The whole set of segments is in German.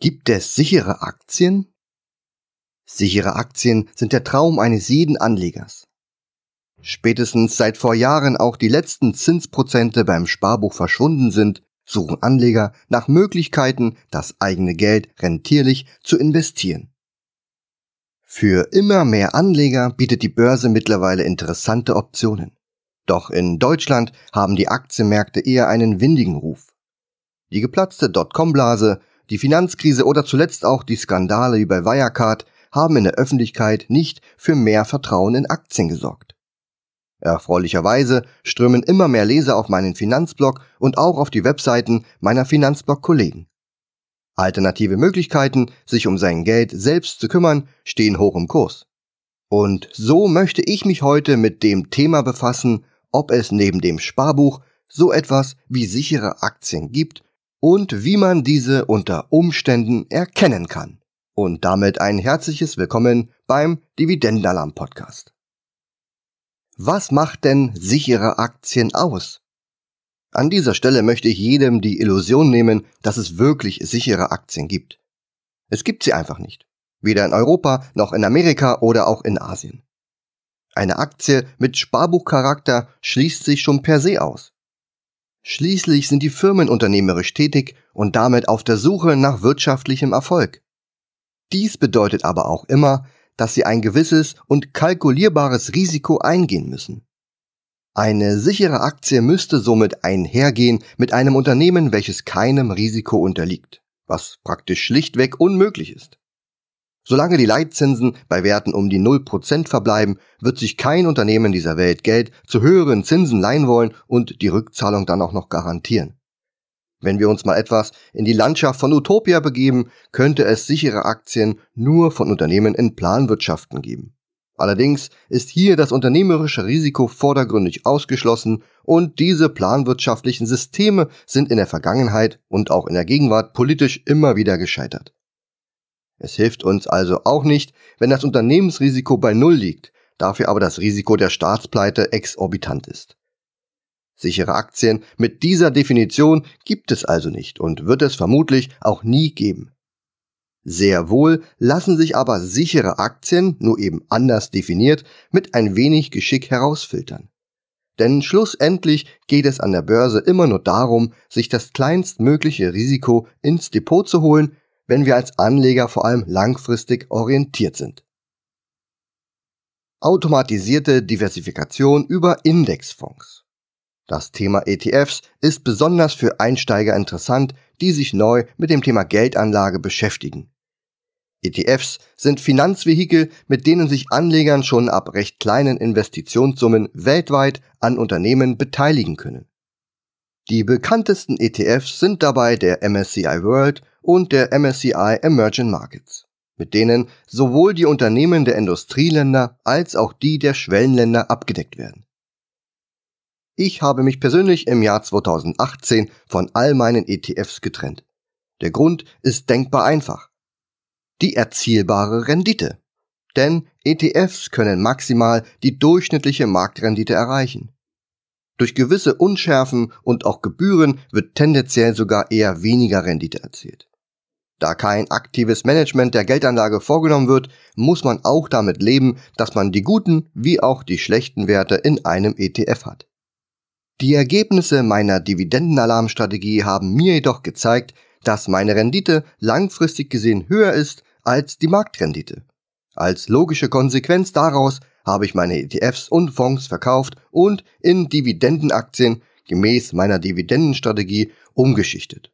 Gibt es sichere Aktien? Sichere Aktien sind der Traum eines jeden Anlegers. Spätestens seit vor Jahren auch die letzten Zinsprozente beim Sparbuch verschwunden sind, suchen Anleger nach Möglichkeiten, das eigene Geld rentierlich zu investieren. Für immer mehr Anleger bietet die Börse mittlerweile interessante Optionen. Doch in Deutschland haben die Aktienmärkte eher einen windigen Ruf. Die geplatzte Dotcom-Blase, die Finanzkrise oder zuletzt auch die Skandale wie bei Wirecard haben in der Öffentlichkeit nicht für mehr Vertrauen in Aktien gesorgt. Erfreulicherweise strömen immer mehr Leser auf meinen Finanzblog und auch auf die Webseiten meiner Finanzblog-Kollegen. Alternative Möglichkeiten, sich um sein Geld selbst zu kümmern, stehen hoch im Kurs. Und so möchte ich mich heute mit dem Thema befassen, ob es neben dem Sparbuch so etwas wie sichere Aktien gibt und wie man diese unter Umständen erkennen kann. Und damit ein herzliches Willkommen beim Dividendenalarm Podcast. Was macht denn sichere Aktien aus? An dieser Stelle möchte ich jedem die Illusion nehmen, dass es wirklich sichere Aktien gibt. Es gibt sie einfach nicht. Weder in Europa noch in Amerika oder auch in Asien. Eine Aktie mit Sparbuchcharakter schließt sich schon per se aus. Schließlich sind die Firmen unternehmerisch tätig und damit auf der Suche nach wirtschaftlichem Erfolg. Dies bedeutet aber auch immer, dass sie ein gewisses und kalkulierbares Risiko eingehen müssen. Eine sichere Aktie müsste somit einhergehen mit einem Unternehmen, welches keinem Risiko unterliegt, was praktisch schlichtweg unmöglich ist. Solange die Leitzinsen bei Werten um die 0% verbleiben, wird sich kein Unternehmen dieser Welt Geld zu höheren Zinsen leihen wollen und die Rückzahlung dann auch noch garantieren. Wenn wir uns mal etwas in die Landschaft von Utopia begeben, könnte es sichere Aktien nur von Unternehmen in Planwirtschaften geben. Allerdings ist hier das unternehmerische Risiko vordergründig ausgeschlossen und diese planwirtschaftlichen Systeme sind in der Vergangenheit und auch in der Gegenwart politisch immer wieder gescheitert. Es hilft uns also auch nicht, wenn das Unternehmensrisiko bei Null liegt, dafür aber das Risiko der Staatspleite exorbitant ist. Sichere Aktien mit dieser Definition gibt es also nicht und wird es vermutlich auch nie geben. Sehr wohl lassen sich aber sichere Aktien, nur eben anders definiert, mit ein wenig Geschick herausfiltern. Denn schlussendlich geht es an der Börse immer nur darum, sich das kleinstmögliche Risiko ins Depot zu holen, wenn wir als Anleger vor allem langfristig orientiert sind. Automatisierte Diversifikation über Indexfonds. Das Thema ETFs ist besonders für Einsteiger interessant, die sich neu mit dem Thema Geldanlage beschäftigen. ETFs sind Finanzvehikel, mit denen sich Anlegern schon ab recht kleinen Investitionssummen weltweit an Unternehmen beteiligen können. Die bekanntesten ETFs sind dabei der MSCI World und der MSCI Emerging Markets, mit denen sowohl die Unternehmen der Industrieländer als auch die der Schwellenländer abgedeckt werden. Ich habe mich persönlich im Jahr 2018 von all meinen ETFs getrennt. Der Grund ist denkbar einfach die erzielbare Rendite. Denn ETFs können maximal die durchschnittliche Marktrendite erreichen. Durch gewisse Unschärfen und auch Gebühren wird tendenziell sogar eher weniger Rendite erzielt. Da kein aktives Management der Geldanlage vorgenommen wird, muss man auch damit leben, dass man die guten wie auch die schlechten Werte in einem ETF hat. Die Ergebnisse meiner Dividendenalarmstrategie haben mir jedoch gezeigt, dass meine Rendite langfristig gesehen höher ist als die Marktrendite. Als logische Konsequenz daraus habe ich meine ETFs und Fonds verkauft und in Dividendenaktien gemäß meiner Dividendenstrategie umgeschichtet.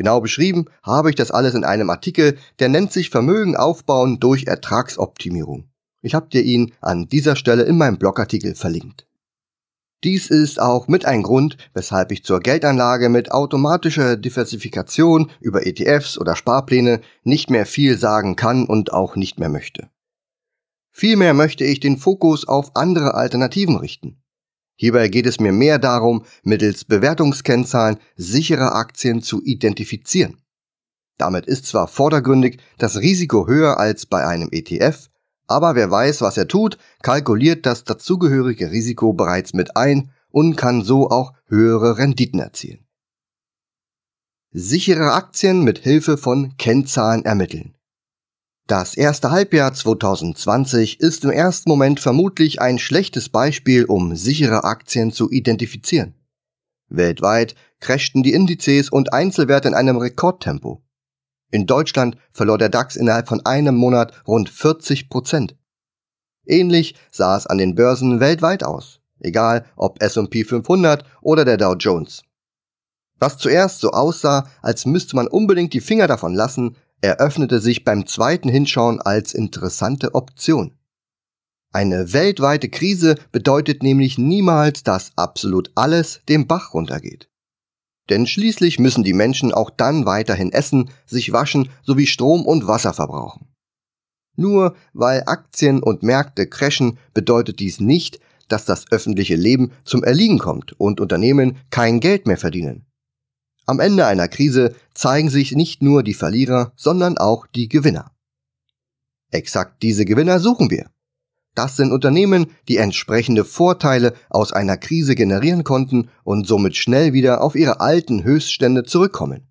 Genau beschrieben habe ich das alles in einem Artikel, der nennt sich Vermögen aufbauen durch Ertragsoptimierung. Ich habe dir ihn an dieser Stelle in meinem Blogartikel verlinkt. Dies ist auch mit ein Grund, weshalb ich zur Geldanlage mit automatischer Diversifikation über ETFs oder Sparpläne nicht mehr viel sagen kann und auch nicht mehr möchte. Vielmehr möchte ich den Fokus auf andere Alternativen richten. Hierbei geht es mir mehr darum, mittels Bewertungskennzahlen sichere Aktien zu identifizieren. Damit ist zwar vordergründig das Risiko höher als bei einem ETF, aber wer weiß, was er tut, kalkuliert das dazugehörige Risiko bereits mit ein und kann so auch höhere Renditen erzielen. Sichere Aktien mit Hilfe von Kennzahlen ermitteln. Das erste Halbjahr 2020 ist im ersten Moment vermutlich ein schlechtes Beispiel, um sichere Aktien zu identifizieren. Weltweit crashten die Indizes und Einzelwerte in einem Rekordtempo. In Deutschland verlor der DAX innerhalb von einem Monat rund 40 Prozent. Ähnlich sah es an den Börsen weltweit aus, egal ob S&P 500 oder der Dow Jones. Was zuerst so aussah, als müsste man unbedingt die Finger davon lassen, eröffnete sich beim zweiten Hinschauen als interessante Option. Eine weltweite Krise bedeutet nämlich niemals, dass absolut alles dem Bach runtergeht. Denn schließlich müssen die Menschen auch dann weiterhin essen, sich waschen sowie Strom und Wasser verbrauchen. Nur weil Aktien und Märkte crashen, bedeutet dies nicht, dass das öffentliche Leben zum Erliegen kommt und Unternehmen kein Geld mehr verdienen. Am Ende einer Krise zeigen sich nicht nur die Verlierer, sondern auch die Gewinner. Exakt diese Gewinner suchen wir. Das sind Unternehmen, die entsprechende Vorteile aus einer Krise generieren konnten und somit schnell wieder auf ihre alten Höchststände zurückkommen.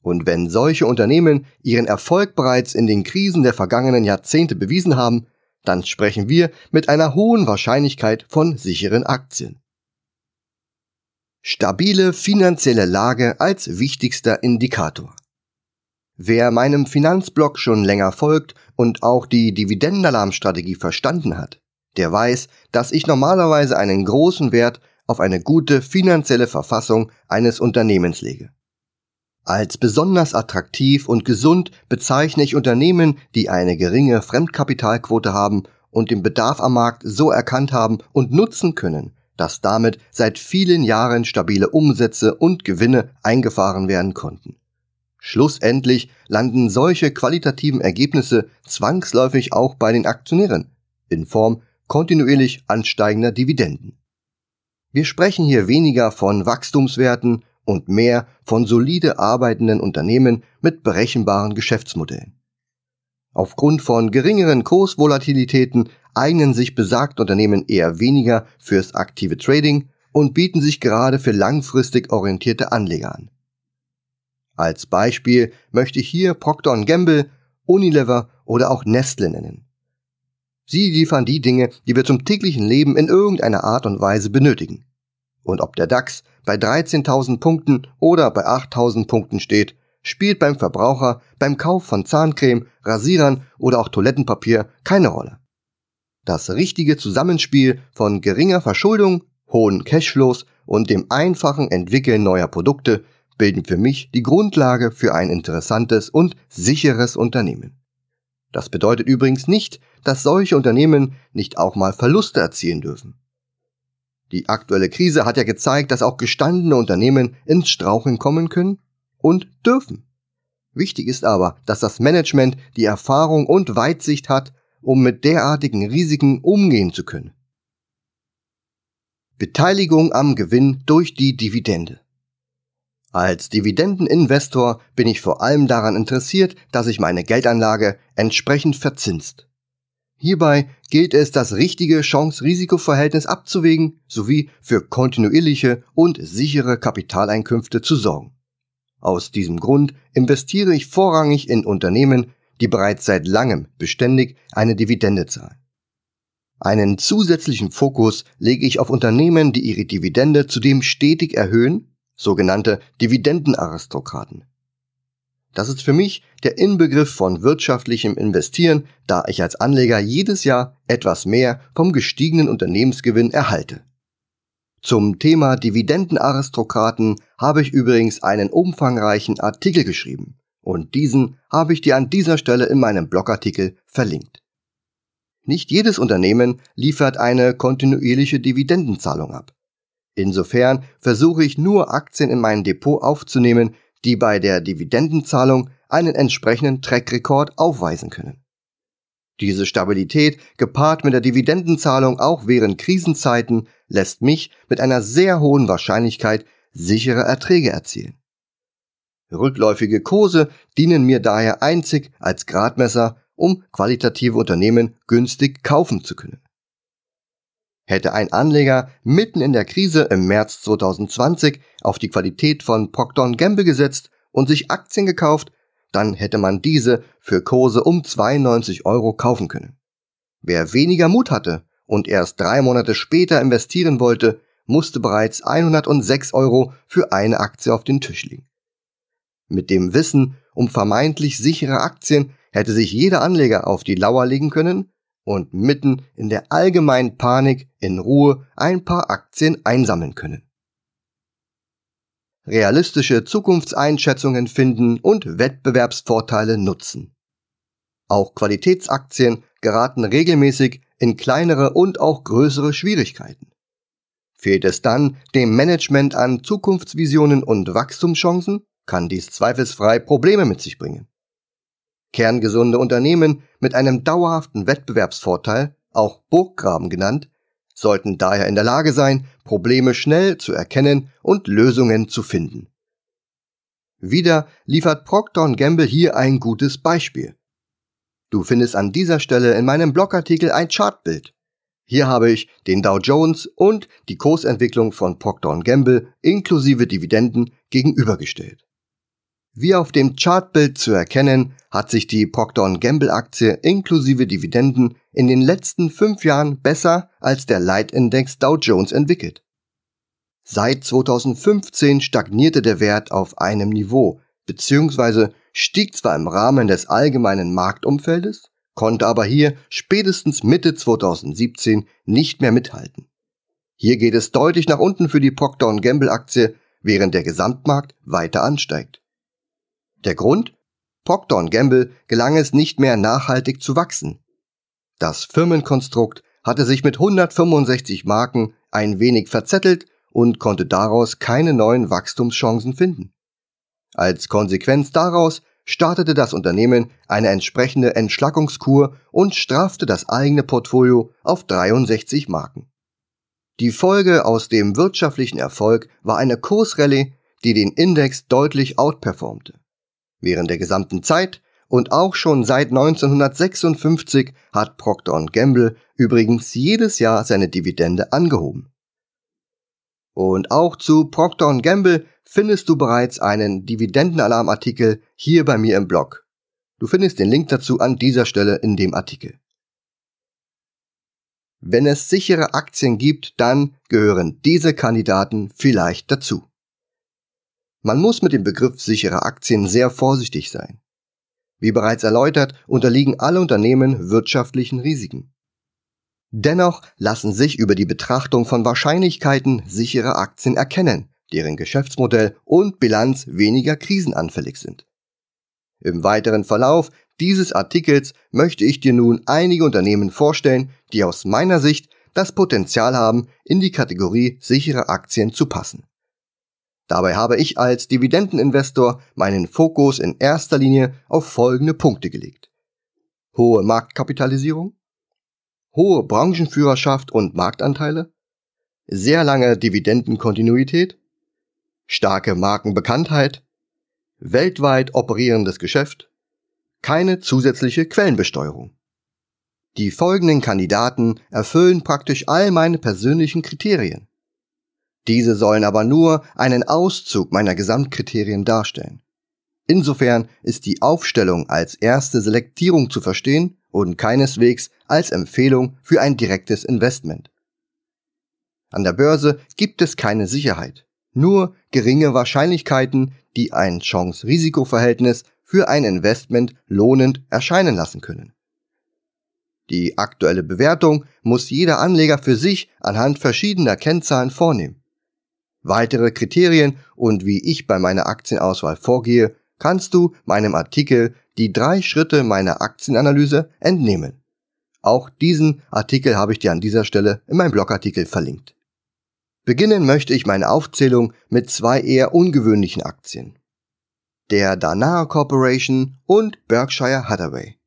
Und wenn solche Unternehmen ihren Erfolg bereits in den Krisen der vergangenen Jahrzehnte bewiesen haben, dann sprechen wir mit einer hohen Wahrscheinlichkeit von sicheren Aktien. Stabile finanzielle Lage als wichtigster Indikator. Wer meinem Finanzblog schon länger folgt und auch die Dividendenalarmstrategie verstanden hat, der weiß, dass ich normalerweise einen großen Wert auf eine gute finanzielle Verfassung eines Unternehmens lege. Als besonders attraktiv und gesund bezeichne ich Unternehmen, die eine geringe Fremdkapitalquote haben und den Bedarf am Markt so erkannt haben und nutzen können, dass damit seit vielen Jahren stabile Umsätze und Gewinne eingefahren werden konnten. Schlussendlich landen solche qualitativen Ergebnisse zwangsläufig auch bei den Aktionären in Form kontinuierlich ansteigender Dividenden. Wir sprechen hier weniger von Wachstumswerten und mehr von solide arbeitenden Unternehmen mit berechenbaren Geschäftsmodellen. Aufgrund von geringeren Kursvolatilitäten eignen sich besagte Unternehmen eher weniger fürs aktive Trading und bieten sich gerade für langfristig orientierte Anleger an. Als Beispiel möchte ich hier Procter Gamble, Unilever oder auch Nestle nennen. Sie liefern die Dinge, die wir zum täglichen Leben in irgendeiner Art und Weise benötigen. Und ob der DAX bei 13.000 Punkten oder bei 8.000 Punkten steht, spielt beim Verbraucher beim Kauf von Zahncreme, Rasierern oder auch Toilettenpapier keine Rolle. Das richtige Zusammenspiel von geringer Verschuldung, hohen Cashflows und dem einfachen Entwickeln neuer Produkte bilden für mich die Grundlage für ein interessantes und sicheres Unternehmen. Das bedeutet übrigens nicht, dass solche Unternehmen nicht auch mal Verluste erzielen dürfen. Die aktuelle Krise hat ja gezeigt, dass auch gestandene Unternehmen ins Straucheln kommen können und dürfen. Wichtig ist aber, dass das Management die Erfahrung und Weitsicht hat, um mit derartigen Risiken umgehen zu können. Beteiligung am Gewinn durch die Dividende. Als Dividendeninvestor bin ich vor allem daran interessiert, dass sich meine Geldanlage entsprechend verzinst. Hierbei gilt es, das richtige Chance-Risiko-Verhältnis abzuwägen sowie für kontinuierliche und sichere Kapitaleinkünfte zu sorgen. Aus diesem Grund investiere ich vorrangig in Unternehmen, die bereits seit langem beständig eine Dividende zahlen. Einen zusätzlichen Fokus lege ich auf Unternehmen, die ihre Dividende zudem stetig erhöhen, sogenannte Dividendenaristokraten. Das ist für mich der Inbegriff von wirtschaftlichem Investieren, da ich als Anleger jedes Jahr etwas mehr vom gestiegenen Unternehmensgewinn erhalte. Zum Thema Dividendenaristokraten habe ich übrigens einen umfangreichen Artikel geschrieben und diesen habe ich dir an dieser Stelle in meinem Blogartikel verlinkt. Nicht jedes Unternehmen liefert eine kontinuierliche Dividendenzahlung ab. Insofern versuche ich nur Aktien in mein Depot aufzunehmen, die bei der Dividendenzahlung einen entsprechenden Trackrekord aufweisen können. Diese Stabilität, gepaart mit der Dividendenzahlung auch während Krisenzeiten, lässt mich mit einer sehr hohen Wahrscheinlichkeit sichere Erträge erzielen. Rückläufige Kurse dienen mir daher einzig als Gradmesser, um qualitative Unternehmen günstig kaufen zu können. Hätte ein Anleger mitten in der Krise im März 2020 auf die Qualität von Procter Gamble gesetzt und sich Aktien gekauft, dann hätte man diese für Kurse um 92 Euro kaufen können. Wer weniger Mut hatte und erst drei Monate später investieren wollte, musste bereits 106 Euro für eine Aktie auf den Tisch legen. Mit dem Wissen um vermeintlich sichere Aktien hätte sich jeder Anleger auf die Lauer legen können und mitten in der allgemeinen Panik in Ruhe ein paar Aktien einsammeln können. Realistische Zukunftseinschätzungen finden und Wettbewerbsvorteile nutzen. Auch Qualitätsaktien geraten regelmäßig in kleinere und auch größere Schwierigkeiten. Fehlt es dann dem Management an Zukunftsvisionen und Wachstumschancen, kann dies zweifelsfrei Probleme mit sich bringen. Kerngesunde Unternehmen mit einem dauerhaften Wettbewerbsvorteil, auch Burggraben genannt, sollten daher in der Lage sein, Probleme schnell zu erkennen und Lösungen zu finden. Wieder liefert Procter Gamble hier ein gutes Beispiel. Du findest an dieser Stelle in meinem Blogartikel ein Chartbild. Hier habe ich den Dow Jones und die Kursentwicklung von Procter Gamble inklusive Dividenden gegenübergestellt. Wie auf dem Chartbild zu erkennen, hat sich die Procter Gamble Aktie inklusive Dividenden in den letzten fünf Jahren besser als der Leitindex Dow Jones entwickelt. Seit 2015 stagnierte der Wert auf einem Niveau, beziehungsweise stieg zwar im Rahmen des allgemeinen Marktumfeldes, konnte aber hier spätestens Mitte 2017 nicht mehr mithalten. Hier geht es deutlich nach unten für die Procter Gamble Aktie, während der Gesamtmarkt weiter ansteigt. Der Grund? Procter Gamble gelang es nicht mehr nachhaltig zu wachsen. Das Firmenkonstrukt hatte sich mit 165 Marken ein wenig verzettelt und konnte daraus keine neuen Wachstumschancen finden. Als Konsequenz daraus startete das Unternehmen eine entsprechende Entschlackungskur und strafte das eigene Portfolio auf 63 Marken. Die Folge aus dem wirtschaftlichen Erfolg war eine Kursrallye, die den Index deutlich outperformte. Während der gesamten Zeit und auch schon seit 1956 hat Procter Gamble übrigens jedes Jahr seine Dividende angehoben. Und auch zu Procter Gamble findest du bereits einen Dividendenalarmartikel hier bei mir im Blog. Du findest den Link dazu an dieser Stelle in dem Artikel. Wenn es sichere Aktien gibt, dann gehören diese Kandidaten vielleicht dazu. Man muss mit dem Begriff sichere Aktien sehr vorsichtig sein. Wie bereits erläutert, unterliegen alle Unternehmen wirtschaftlichen Risiken. Dennoch lassen sich über die Betrachtung von Wahrscheinlichkeiten sichere Aktien erkennen, deren Geschäftsmodell und Bilanz weniger krisenanfällig sind. Im weiteren Verlauf dieses Artikels möchte ich dir nun einige Unternehmen vorstellen, die aus meiner Sicht das Potenzial haben, in die Kategorie sichere Aktien zu passen. Dabei habe ich als Dividendeninvestor meinen Fokus in erster Linie auf folgende Punkte gelegt. Hohe Marktkapitalisierung, hohe Branchenführerschaft und Marktanteile, sehr lange Dividendenkontinuität, starke Markenbekanntheit, weltweit operierendes Geschäft, keine zusätzliche Quellenbesteuerung. Die folgenden Kandidaten erfüllen praktisch all meine persönlichen Kriterien. Diese sollen aber nur einen Auszug meiner Gesamtkriterien darstellen. Insofern ist die Aufstellung als erste Selektierung zu verstehen und keineswegs als Empfehlung für ein direktes Investment. An der Börse gibt es keine Sicherheit, nur geringe Wahrscheinlichkeiten, die ein Chance-Risiko-Verhältnis für ein Investment lohnend erscheinen lassen können. Die aktuelle Bewertung muss jeder Anleger für sich anhand verschiedener Kennzahlen vornehmen. Weitere Kriterien und wie ich bei meiner Aktienauswahl vorgehe, kannst du meinem Artikel Die drei Schritte meiner Aktienanalyse entnehmen. Auch diesen Artikel habe ich dir an dieser Stelle in meinem Blogartikel verlinkt. Beginnen möchte ich meine Aufzählung mit zwei eher ungewöhnlichen Aktien. Der Danaher Corporation und Berkshire Hathaway.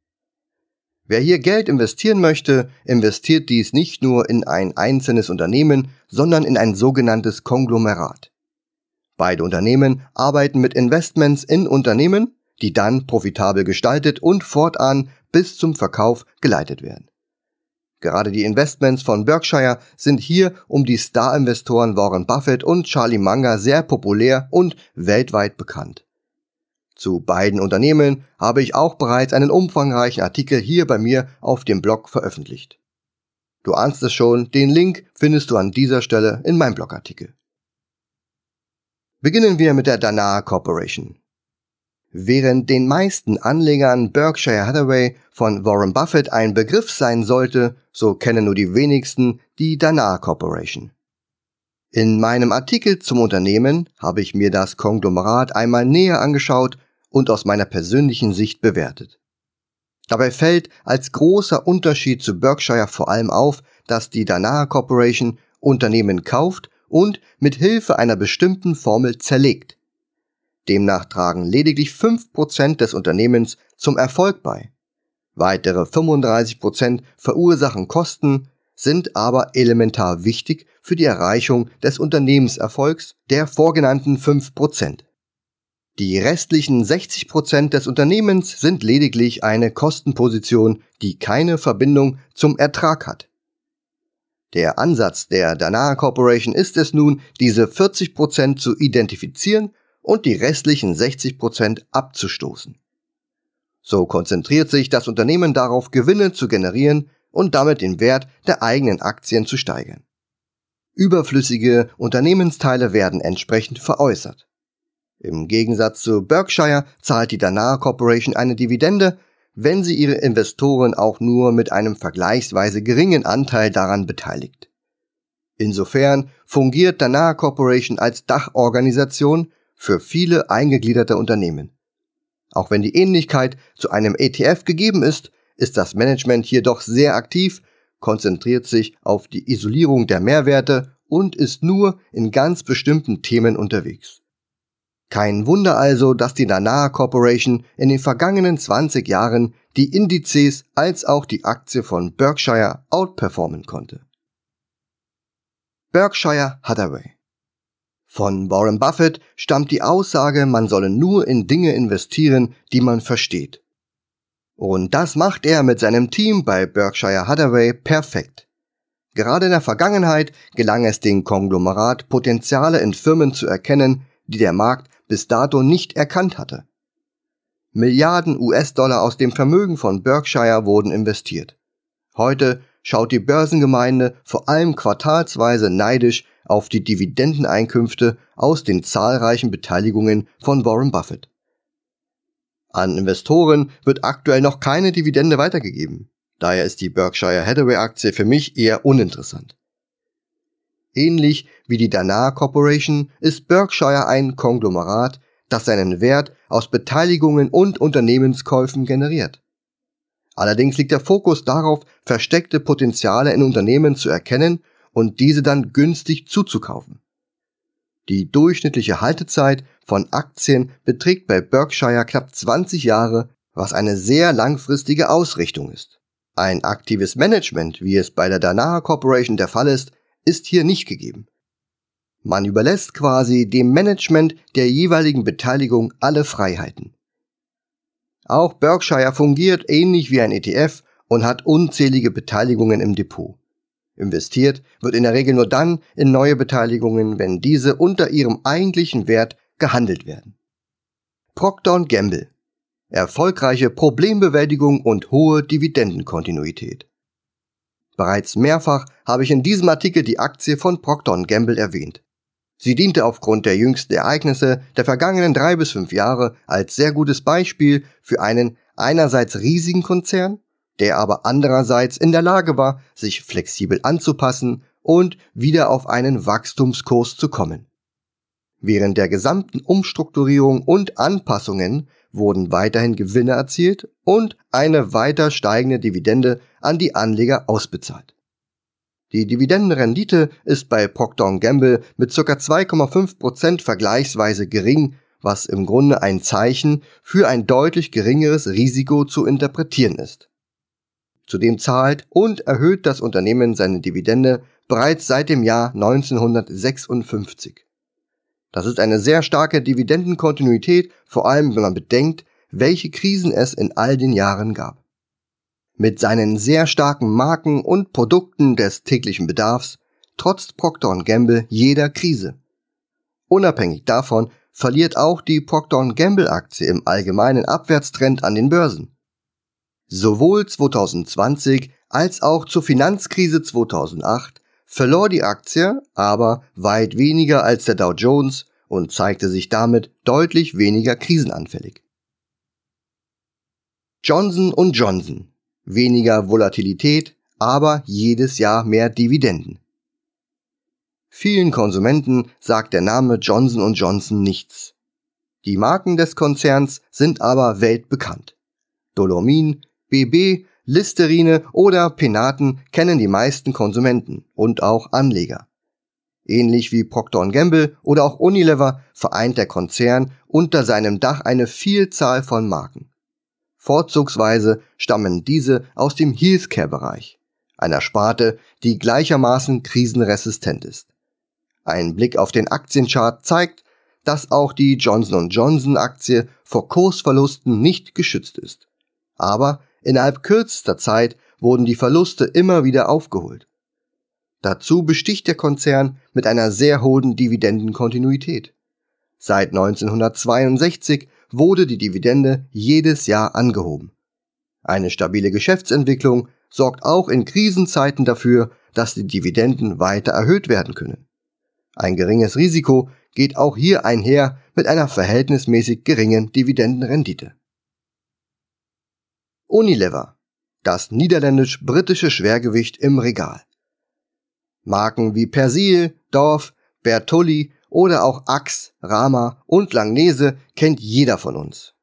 Wer hier Geld investieren möchte, investiert dies nicht nur in ein einzelnes Unternehmen, sondern in ein sogenanntes Konglomerat. Beide Unternehmen arbeiten mit Investments in Unternehmen, die dann profitabel gestaltet und fortan bis zum Verkauf geleitet werden. Gerade die Investments von Berkshire sind hier um die Star-Investoren Warren Buffett und Charlie Munger sehr populär und weltweit bekannt. Zu beiden Unternehmen habe ich auch bereits einen umfangreichen Artikel hier bei mir auf dem Blog veröffentlicht. Du ahnst es schon, den Link findest du an dieser Stelle in meinem Blogartikel. Beginnen wir mit der Danaher Corporation. Während den meisten Anlegern Berkshire Hathaway von Warren Buffett ein Begriff sein sollte, so kennen nur die wenigsten die Danaher Corporation. In meinem Artikel zum Unternehmen habe ich mir das Konglomerat einmal näher angeschaut und aus meiner persönlichen Sicht bewertet. Dabei fällt als großer Unterschied zu Berkshire vor allem auf, dass die Danaher Corporation Unternehmen kauft und mit Hilfe einer bestimmten Formel zerlegt. Demnach tragen lediglich 5% des Unternehmens zum Erfolg bei. Weitere 35% verursachen Kosten, sind aber elementar wichtig für die Erreichung des Unternehmenserfolgs der vorgenannten 5%. Die restlichen 60% des Unternehmens sind lediglich eine Kostenposition, die keine Verbindung zum Ertrag hat. Der Ansatz der Danaher Corporation ist es nun, diese 40% zu identifizieren und die restlichen 60% abzustoßen. So konzentriert sich das Unternehmen darauf, Gewinne zu generieren und damit den Wert der eigenen Aktien zu steigern. Überflüssige Unternehmensteile werden entsprechend veräußert. Im Gegensatz zu Berkshire zahlt die Danaher Corporation eine Dividende, wenn sie ihre Investoren auch nur mit einem vergleichsweise geringen Anteil daran beteiligt. Insofern fungiert Danaher Corporation als Dachorganisation für viele eingegliederte Unternehmen. Auch wenn die Ähnlichkeit zu einem ETF gegeben ist, ist das Management hier doch sehr aktiv, konzentriert sich auf die Isolierung der Mehrwerte und ist nur in ganz bestimmten Themen unterwegs. Kein Wunder also, dass die Nanaha Corporation in den vergangenen 20 Jahren die Indizes als auch die Aktie von Berkshire outperformen konnte. Berkshire Hathaway Von Warren Buffett stammt die Aussage, man solle nur in Dinge investieren, die man versteht. Und das macht er mit seinem Team bei Berkshire Hathaway perfekt. Gerade in der Vergangenheit gelang es den Konglomerat, Potenziale in Firmen zu erkennen, die der Markt bis dato nicht erkannt hatte. Milliarden US-Dollar aus dem Vermögen von Berkshire wurden investiert. Heute schaut die Börsengemeinde vor allem quartalsweise neidisch auf die Dividendeneinkünfte aus den zahlreichen Beteiligungen von Warren Buffett. An Investoren wird aktuell noch keine Dividende weitergegeben. Daher ist die Berkshire Hathaway Aktie für mich eher uninteressant. Ähnlich wie die Danaher Corporation ist Berkshire ein Konglomerat, das seinen Wert aus Beteiligungen und Unternehmenskäufen generiert. Allerdings liegt der Fokus darauf, versteckte Potenziale in Unternehmen zu erkennen und diese dann günstig zuzukaufen. Die durchschnittliche Haltezeit von Aktien beträgt bei Berkshire knapp 20 Jahre, was eine sehr langfristige Ausrichtung ist. Ein aktives Management, wie es bei der Danaher Corporation der Fall ist, ist hier nicht gegeben. Man überlässt quasi dem Management der jeweiligen Beteiligung alle Freiheiten. Auch Berkshire fungiert ähnlich wie ein ETF und hat unzählige Beteiligungen im Depot. Investiert wird in der Regel nur dann in neue Beteiligungen, wenn diese unter ihrem eigentlichen Wert gehandelt werden. Procter Gamble. Erfolgreiche Problembewältigung und hohe Dividendenkontinuität. Bereits mehrfach habe ich in diesem Artikel die Aktie von Procter Gamble erwähnt. Sie diente aufgrund der jüngsten Ereignisse der vergangenen drei bis fünf Jahre als sehr gutes Beispiel für einen einerseits riesigen Konzern, der aber andererseits in der Lage war, sich flexibel anzupassen und wieder auf einen Wachstumskurs zu kommen. Während der gesamten Umstrukturierung und Anpassungen wurden weiterhin Gewinne erzielt und eine weiter steigende Dividende an die Anleger ausbezahlt. Die Dividendenrendite ist bei Procter Gamble mit ca. 2,5% vergleichsweise gering, was im Grunde ein Zeichen für ein deutlich geringeres Risiko zu interpretieren ist. Zudem zahlt und erhöht das Unternehmen seine Dividende bereits seit dem Jahr 1956. Das ist eine sehr starke Dividendenkontinuität, vor allem wenn man bedenkt, welche Krisen es in all den Jahren gab. Mit seinen sehr starken Marken und Produkten des täglichen Bedarfs trotzt Procter Gamble jeder Krise. Unabhängig davon verliert auch die Procter Gamble Aktie im allgemeinen Abwärtstrend an den Börsen. Sowohl 2020 als auch zur Finanzkrise 2008 verlor die Aktie aber weit weniger als der Dow Jones und zeigte sich damit deutlich weniger krisenanfällig. Johnson Johnson. Weniger Volatilität, aber jedes Jahr mehr Dividenden. Vielen Konsumenten sagt der Name Johnson Johnson nichts. Die Marken des Konzerns sind aber weltbekannt. Dolomin, BB, Listerine oder Penaten kennen die meisten Konsumenten und auch Anleger. Ähnlich wie Procter Gamble oder auch Unilever vereint der Konzern unter seinem Dach eine Vielzahl von Marken. Vorzugsweise stammen diese aus dem Healthcare-Bereich, einer Sparte, die gleichermaßen krisenresistent ist. Ein Blick auf den Aktienchart zeigt, dass auch die Johnson Johnson Aktie vor Kursverlusten nicht geschützt ist. Aber innerhalb kürzester Zeit wurden die Verluste immer wieder aufgeholt. Dazu besticht der Konzern mit einer sehr hohen Dividendenkontinuität. Seit 1962 wurde die Dividende jedes Jahr angehoben. Eine stabile Geschäftsentwicklung sorgt auch in Krisenzeiten dafür, dass die Dividenden weiter erhöht werden können. Ein geringes Risiko geht auch hier einher mit einer verhältnismäßig geringen Dividendenrendite. Unilever, das niederländisch-britische Schwergewicht im Regal. Marken wie Persil, Dorf, Bertolli oder auch Axe, Rama und Langnese kennt jeder von uns.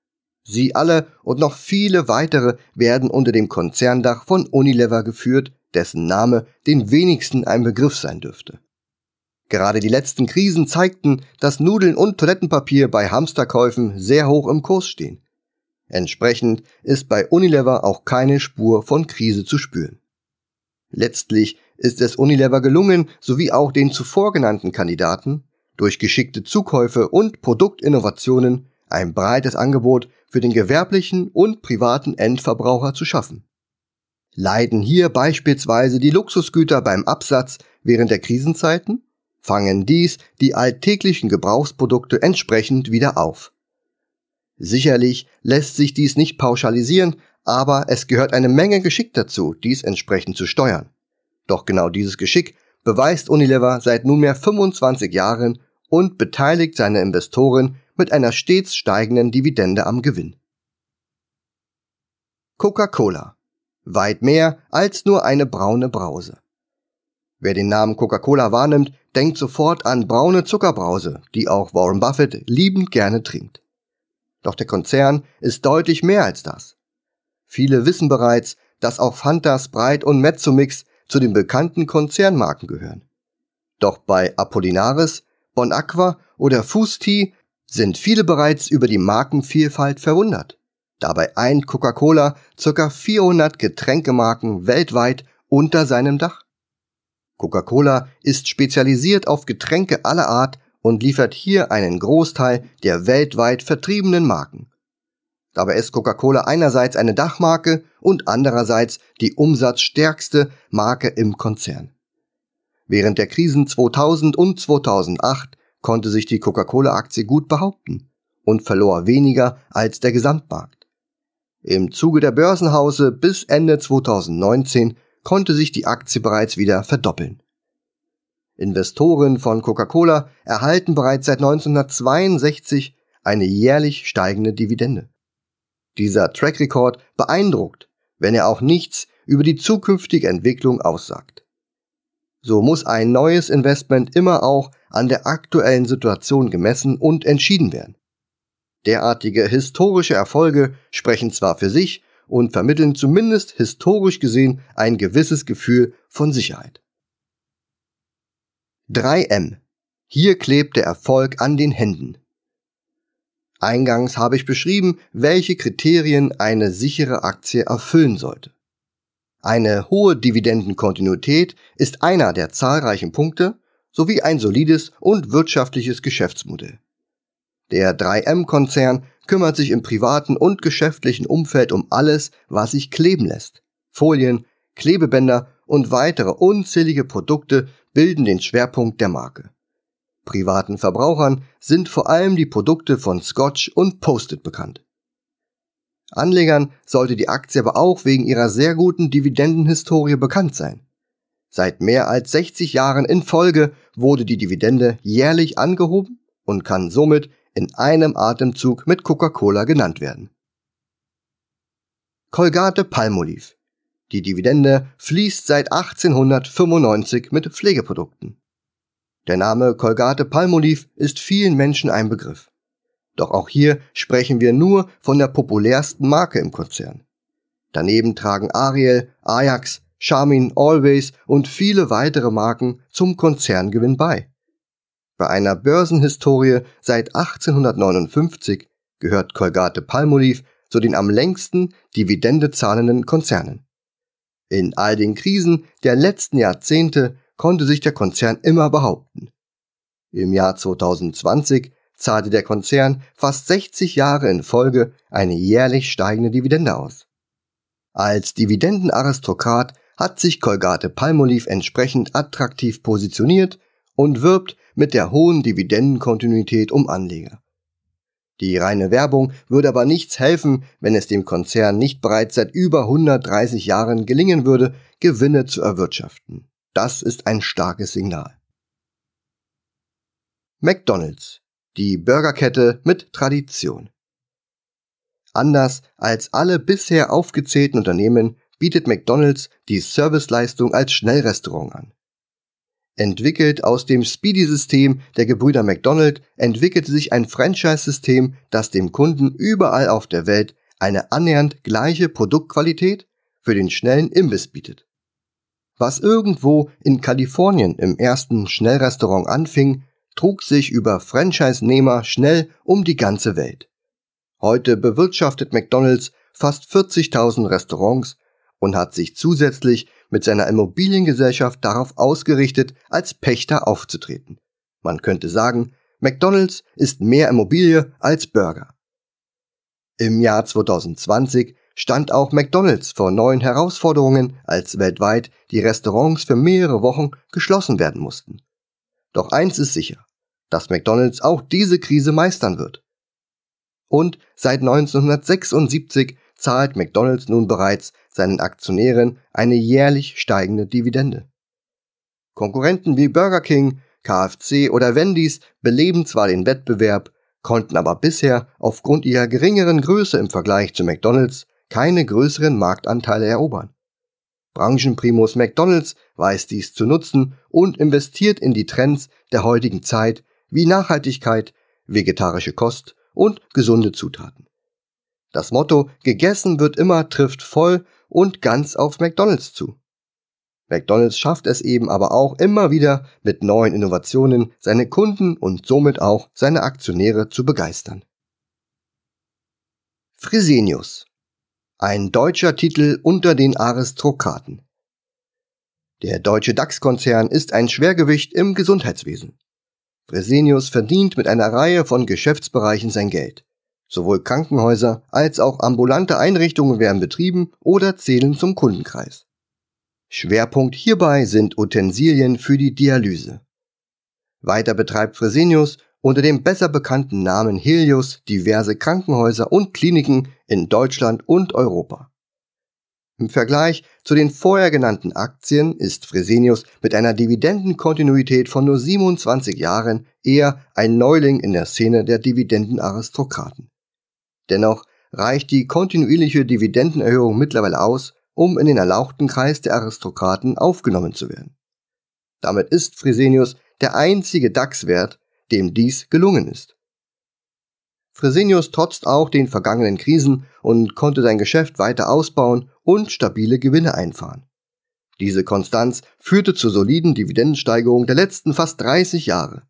Sie alle und noch viele weitere werden unter dem Konzerndach von Unilever geführt, dessen Name den wenigsten ein Begriff sein dürfte. Gerade die letzten Krisen zeigten, dass Nudeln und Toilettenpapier bei Hamsterkäufen sehr hoch im Kurs stehen. Entsprechend ist bei Unilever auch keine Spur von Krise zu spüren. Letztlich ist es Unilever gelungen, sowie auch den zuvor genannten Kandidaten, durch geschickte Zukäufe und Produktinnovationen ein breites Angebot für den gewerblichen und privaten Endverbraucher zu schaffen. Leiden hier beispielsweise die Luxusgüter beim Absatz während der Krisenzeiten? fangen dies die alltäglichen Gebrauchsprodukte entsprechend wieder auf. Sicherlich lässt sich dies nicht pauschalisieren, aber es gehört eine Menge Geschick dazu, dies entsprechend zu steuern. Doch genau dieses Geschick beweist Unilever seit nunmehr 25 Jahren und beteiligt seine Investoren mit einer stets steigenden Dividende am Gewinn. Coca-Cola. Weit mehr als nur eine braune Brause. Wer den Namen Coca-Cola wahrnimmt, denkt sofort an braune Zuckerbrause, die auch Warren Buffett liebend gerne trinkt. Doch der Konzern ist deutlich mehr als das. Viele wissen bereits, dass auch Fanta, Sprite und Mezzomix zu den bekannten Konzernmarken gehören. Doch bei Apollinaris, Bon Aqua oder Fusti sind viele bereits über die Markenvielfalt verwundert. Dabei eint Coca-Cola ca. 400 Getränkemarken weltweit unter seinem Dach. Coca-Cola ist spezialisiert auf Getränke aller Art und liefert hier einen Großteil der weltweit vertriebenen Marken. Dabei ist Coca-Cola einerseits eine Dachmarke und andererseits die umsatzstärkste Marke im Konzern. Während der Krisen 2000 und 2008 konnte sich die Coca-Cola-Aktie gut behaupten und verlor weniger als der Gesamtmarkt. Im Zuge der Börsenhause bis Ende 2019 konnte sich die Aktie bereits wieder verdoppeln. Investoren von Coca-Cola erhalten bereits seit 1962 eine jährlich steigende Dividende. Dieser Track Record beeindruckt, wenn er auch nichts über die zukünftige Entwicklung aussagt. So muss ein neues Investment immer auch an der aktuellen Situation gemessen und entschieden werden. Derartige historische Erfolge sprechen zwar für sich und vermitteln zumindest historisch gesehen ein gewisses Gefühl von Sicherheit. 3M. Hier klebt der Erfolg an den Händen. Eingangs habe ich beschrieben, welche Kriterien eine sichere Aktie erfüllen sollte. Eine hohe Dividendenkontinuität ist einer der zahlreichen Punkte sowie ein solides und wirtschaftliches Geschäftsmodell. Der 3M-Konzern kümmert sich im privaten und geschäftlichen Umfeld um alles, was sich kleben lässt. Folien, Klebebänder und weitere unzählige Produkte bilden den Schwerpunkt der Marke. Privaten Verbrauchern sind vor allem die Produkte von Scotch und Post-it bekannt. Anlegern sollte die Aktie aber auch wegen ihrer sehr guten Dividendenhistorie bekannt sein. Seit mehr als 60 Jahren in Folge wurde die Dividende jährlich angehoben und kann somit in einem Atemzug mit Coca-Cola genannt werden. Colgate Palmolive. Die Dividende fließt seit 1895 mit Pflegeprodukten. Der Name Colgate Palmolive ist vielen Menschen ein Begriff. Doch auch hier sprechen wir nur von der populärsten Marke im Konzern. Daneben tragen Ariel, Ajax, Charmin, Always und viele weitere Marken zum Konzerngewinn bei. Bei einer Börsenhistorie seit 1859 gehört Colgate Palmolive zu den am längsten Dividende zahlenden Konzernen. In all den Krisen der letzten Jahrzehnte konnte sich der Konzern immer behaupten. Im Jahr 2020 zahlte der Konzern fast 60 Jahre in Folge eine jährlich steigende Dividende aus. Als Dividendenaristokrat hat sich Colgate Palmolive entsprechend attraktiv positioniert und wirbt mit der hohen Dividendenkontinuität um Anleger. Die reine Werbung würde aber nichts helfen, wenn es dem Konzern nicht bereits seit über 130 Jahren gelingen würde, Gewinne zu erwirtschaften. Das ist ein starkes Signal. McDonald's, die Burgerkette mit Tradition. Anders als alle bisher aufgezählten Unternehmen bietet McDonald's die Serviceleistung als Schnellrestaurant an. Entwickelt aus dem Speedy-System der Gebrüder McDonald entwickelte sich ein Franchise-System, das dem Kunden überall auf der Welt eine annähernd gleiche Produktqualität für den schnellen Imbiss bietet. Was irgendwo in Kalifornien im ersten Schnellrestaurant anfing, trug sich über Franchise-Nehmer schnell um die ganze Welt. Heute bewirtschaftet McDonald's fast 40.000 Restaurants und hat sich zusätzlich mit seiner Immobiliengesellschaft darauf ausgerichtet, als Pächter aufzutreten. Man könnte sagen, McDonald's ist mehr Immobilie als Burger. Im Jahr 2020 stand auch McDonald's vor neuen Herausforderungen, als weltweit die Restaurants für mehrere Wochen geschlossen werden mussten. Doch eins ist sicher, dass McDonald's auch diese Krise meistern wird. Und seit 1976 zahlt McDonald's nun bereits seinen Aktionären eine jährlich steigende Dividende. Konkurrenten wie Burger King, KFC oder Wendy's beleben zwar den Wettbewerb, konnten aber bisher aufgrund ihrer geringeren Größe im Vergleich zu McDonald's keine größeren Marktanteile erobern. Branchenprimus McDonald's weiß dies zu nutzen und investiert in die Trends der heutigen Zeit wie Nachhaltigkeit, vegetarische Kost und gesunde Zutaten. Das Motto gegessen wird immer trifft voll und ganz auf McDonald's zu. McDonald's schafft es eben aber auch immer wieder mit neuen Innovationen seine Kunden und somit auch seine Aktionäre zu begeistern. Fresenius. Ein deutscher Titel unter den Aristokraten. Der deutsche DAX-Konzern ist ein Schwergewicht im Gesundheitswesen. Fresenius verdient mit einer Reihe von Geschäftsbereichen sein Geld. Sowohl Krankenhäuser als auch ambulante Einrichtungen werden betrieben oder zählen zum Kundenkreis. Schwerpunkt hierbei sind Utensilien für die Dialyse. Weiter betreibt Fresenius unter dem besser bekannten Namen Helios diverse Krankenhäuser und Kliniken in Deutschland und Europa. Im Vergleich zu den vorher genannten Aktien ist Fresenius mit einer Dividendenkontinuität von nur 27 Jahren eher ein Neuling in der Szene der Dividendenaristokraten. Dennoch reicht die kontinuierliche Dividendenerhöhung mittlerweile aus, um in den erlauchten Kreis der Aristokraten aufgenommen zu werden. Damit ist Fresenius der einzige DAX-Wert, dem dies gelungen ist. Fresenius trotzt auch den vergangenen Krisen und konnte sein Geschäft weiter ausbauen und stabile Gewinne einfahren. Diese Konstanz führte zur soliden Dividendensteigerung der letzten fast 30 Jahre.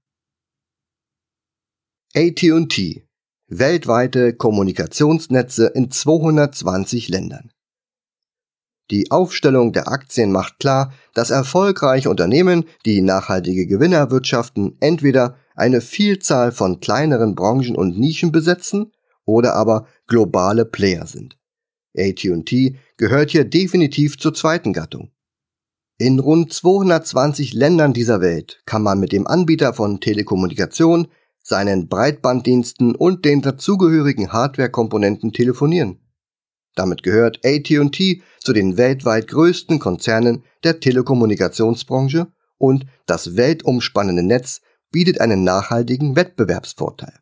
AT&T weltweite Kommunikationsnetze in 220 Ländern. Die Aufstellung der Aktien macht klar, dass erfolgreiche Unternehmen, die nachhaltige Gewinne erwirtschaften, entweder eine Vielzahl von kleineren Branchen und Nischen besetzen oder aber globale Player sind. AT&T gehört hier definitiv zur zweiten Gattung. In rund 220 Ländern dieser Welt kann man mit dem Anbieter von Telekommunikation, seinen Breitbanddiensten und den dazugehörigen Hardwarekomponenten telefonieren. Damit gehört AT&T zu den weltweit größten Konzernen der Telekommunikationsbranche und das weltumspannende Netz bietet einen nachhaltigen Wettbewerbsvorteil.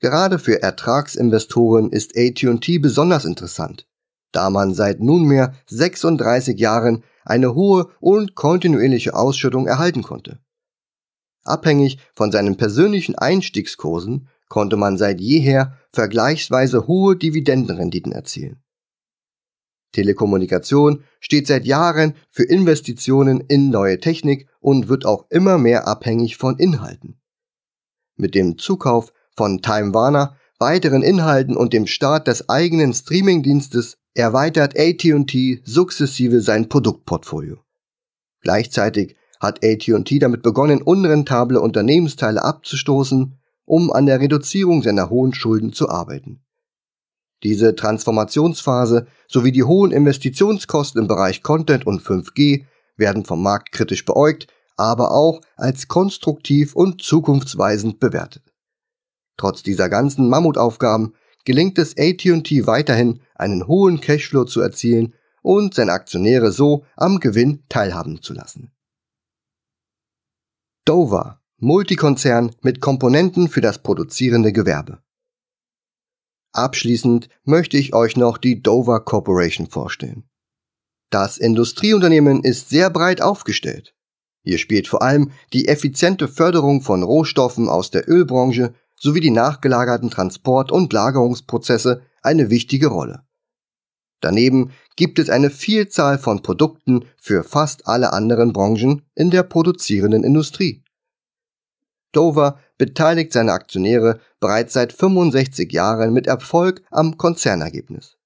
Gerade für Ertragsinvestoren ist AT&T besonders interessant, da man seit nunmehr 36 Jahren eine hohe und kontinuierliche Ausschüttung erhalten konnte. Abhängig von seinen persönlichen Einstiegskursen konnte man seit jeher vergleichsweise hohe Dividendenrenditen erzielen. Telekommunikation steht seit Jahren für Investitionen in neue Technik und wird auch immer mehr abhängig von Inhalten. Mit dem Zukauf von Time Warner, weiteren Inhalten und dem Start des eigenen Streamingdienstes erweitert AT&T sukzessive sein Produktportfolio. Gleichzeitig hat AT&T damit begonnen, unrentable Unternehmensteile abzustoßen, um an der Reduzierung seiner hohen Schulden zu arbeiten. Diese Transformationsphase sowie die hohen Investitionskosten im Bereich Content und 5G werden vom Markt kritisch beäugt, aber auch als konstruktiv und zukunftsweisend bewertet. Trotz dieser ganzen Mammutaufgaben gelingt es AT&T weiterhin, einen hohen Cashflow zu erzielen und seine Aktionäre so am Gewinn teilhaben zu lassen. Dover, Multikonzern mit Komponenten für das produzierende Gewerbe. Abschließend möchte ich euch noch die Dover Corporation vorstellen. Das Industrieunternehmen ist sehr breit aufgestellt. Hier spielt vor allem die effiziente Förderung von Rohstoffen aus der Ölbranche sowie die nachgelagerten Transport- und Lagerungsprozesse eine wichtige Rolle. Daneben gibt es eine Vielzahl von Produkten für fast alle anderen Branchen in der produzierenden Industrie. Dover beteiligt seine Aktionäre bereits seit 65 Jahren mit Erfolg am Konzernergebnis.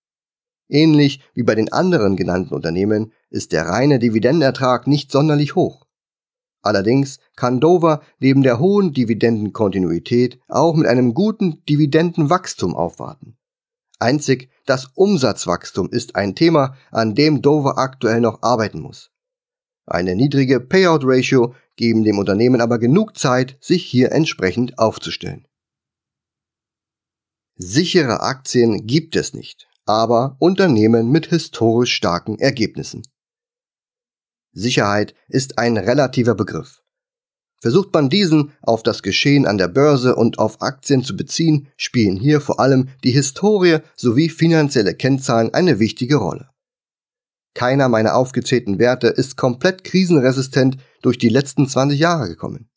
Ähnlich wie bei den anderen genannten Unternehmen ist der reine Dividendenertrag nicht sonderlich hoch. Allerdings kann Dover neben der hohen Dividendenkontinuität auch mit einem guten Dividendenwachstum aufwarten. Einzig das Umsatzwachstum ist ein Thema, an dem Dover aktuell noch arbeiten muss. Eine niedrige Payout-Ratio geben dem Unternehmen aber genug Zeit, sich hier entsprechend aufzustellen. Sichere Aktien gibt es nicht, aber Unternehmen mit historisch starken Ergebnissen. Sicherheit ist ein relativer Begriff. Versucht man diesen auf das Geschehen an der Börse und auf Aktien zu beziehen, spielen hier vor allem die Historie sowie finanzielle Kennzahlen eine wichtige Rolle. Keiner meiner aufgezählten Werte ist komplett krisenresistent durch die letzten 20 Jahre gekommen.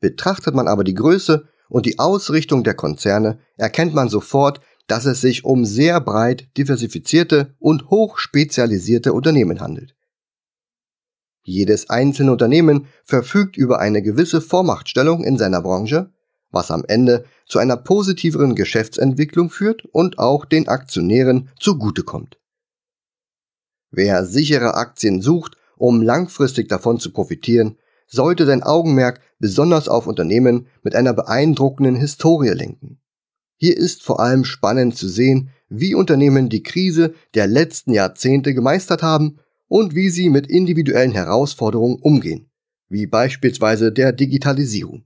Betrachtet man aber die Größe und die Ausrichtung der Konzerne, erkennt man sofort, dass es sich um sehr breit diversifizierte und hoch spezialisierte Unternehmen handelt. Jedes einzelne Unternehmen verfügt über eine gewisse Vormachtstellung in seiner Branche, was am Ende zu einer positiveren Geschäftsentwicklung führt und auch den Aktionären zugutekommt. Wer sichere Aktien sucht, um langfristig davon zu profitieren, sollte sein Augenmerk besonders auf Unternehmen mit einer beeindruckenden Historie lenken. Hier ist vor allem spannend zu sehen, wie Unternehmen die Krise der letzten Jahrzehnte gemeistert haben und wie sie mit individuellen Herausforderungen umgehen, wie beispielsweise der Digitalisierung.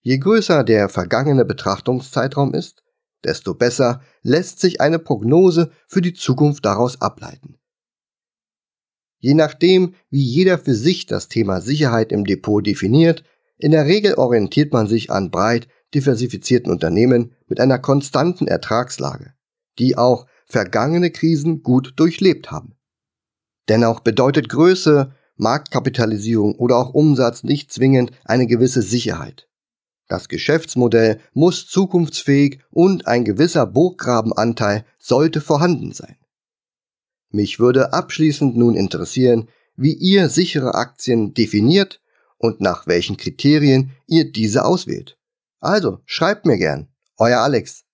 Je größer der vergangene Betrachtungszeitraum ist, desto besser lässt sich eine Prognose für die Zukunft daraus ableiten. Je nachdem, wie jeder für sich das Thema Sicherheit im Depot definiert, in der Regel orientiert man sich an breit diversifizierten Unternehmen mit einer konstanten Ertragslage, die auch vergangene Krisen gut durchlebt haben. Dennoch bedeutet Größe, Marktkapitalisierung oder auch Umsatz nicht zwingend eine gewisse Sicherheit. Das Geschäftsmodell muss zukunftsfähig und ein gewisser Burggrabenanteil sollte vorhanden sein. Mich würde abschließend nun interessieren, wie ihr sichere Aktien definiert und nach welchen Kriterien ihr diese auswählt. Also schreibt mir gern. Euer Alex.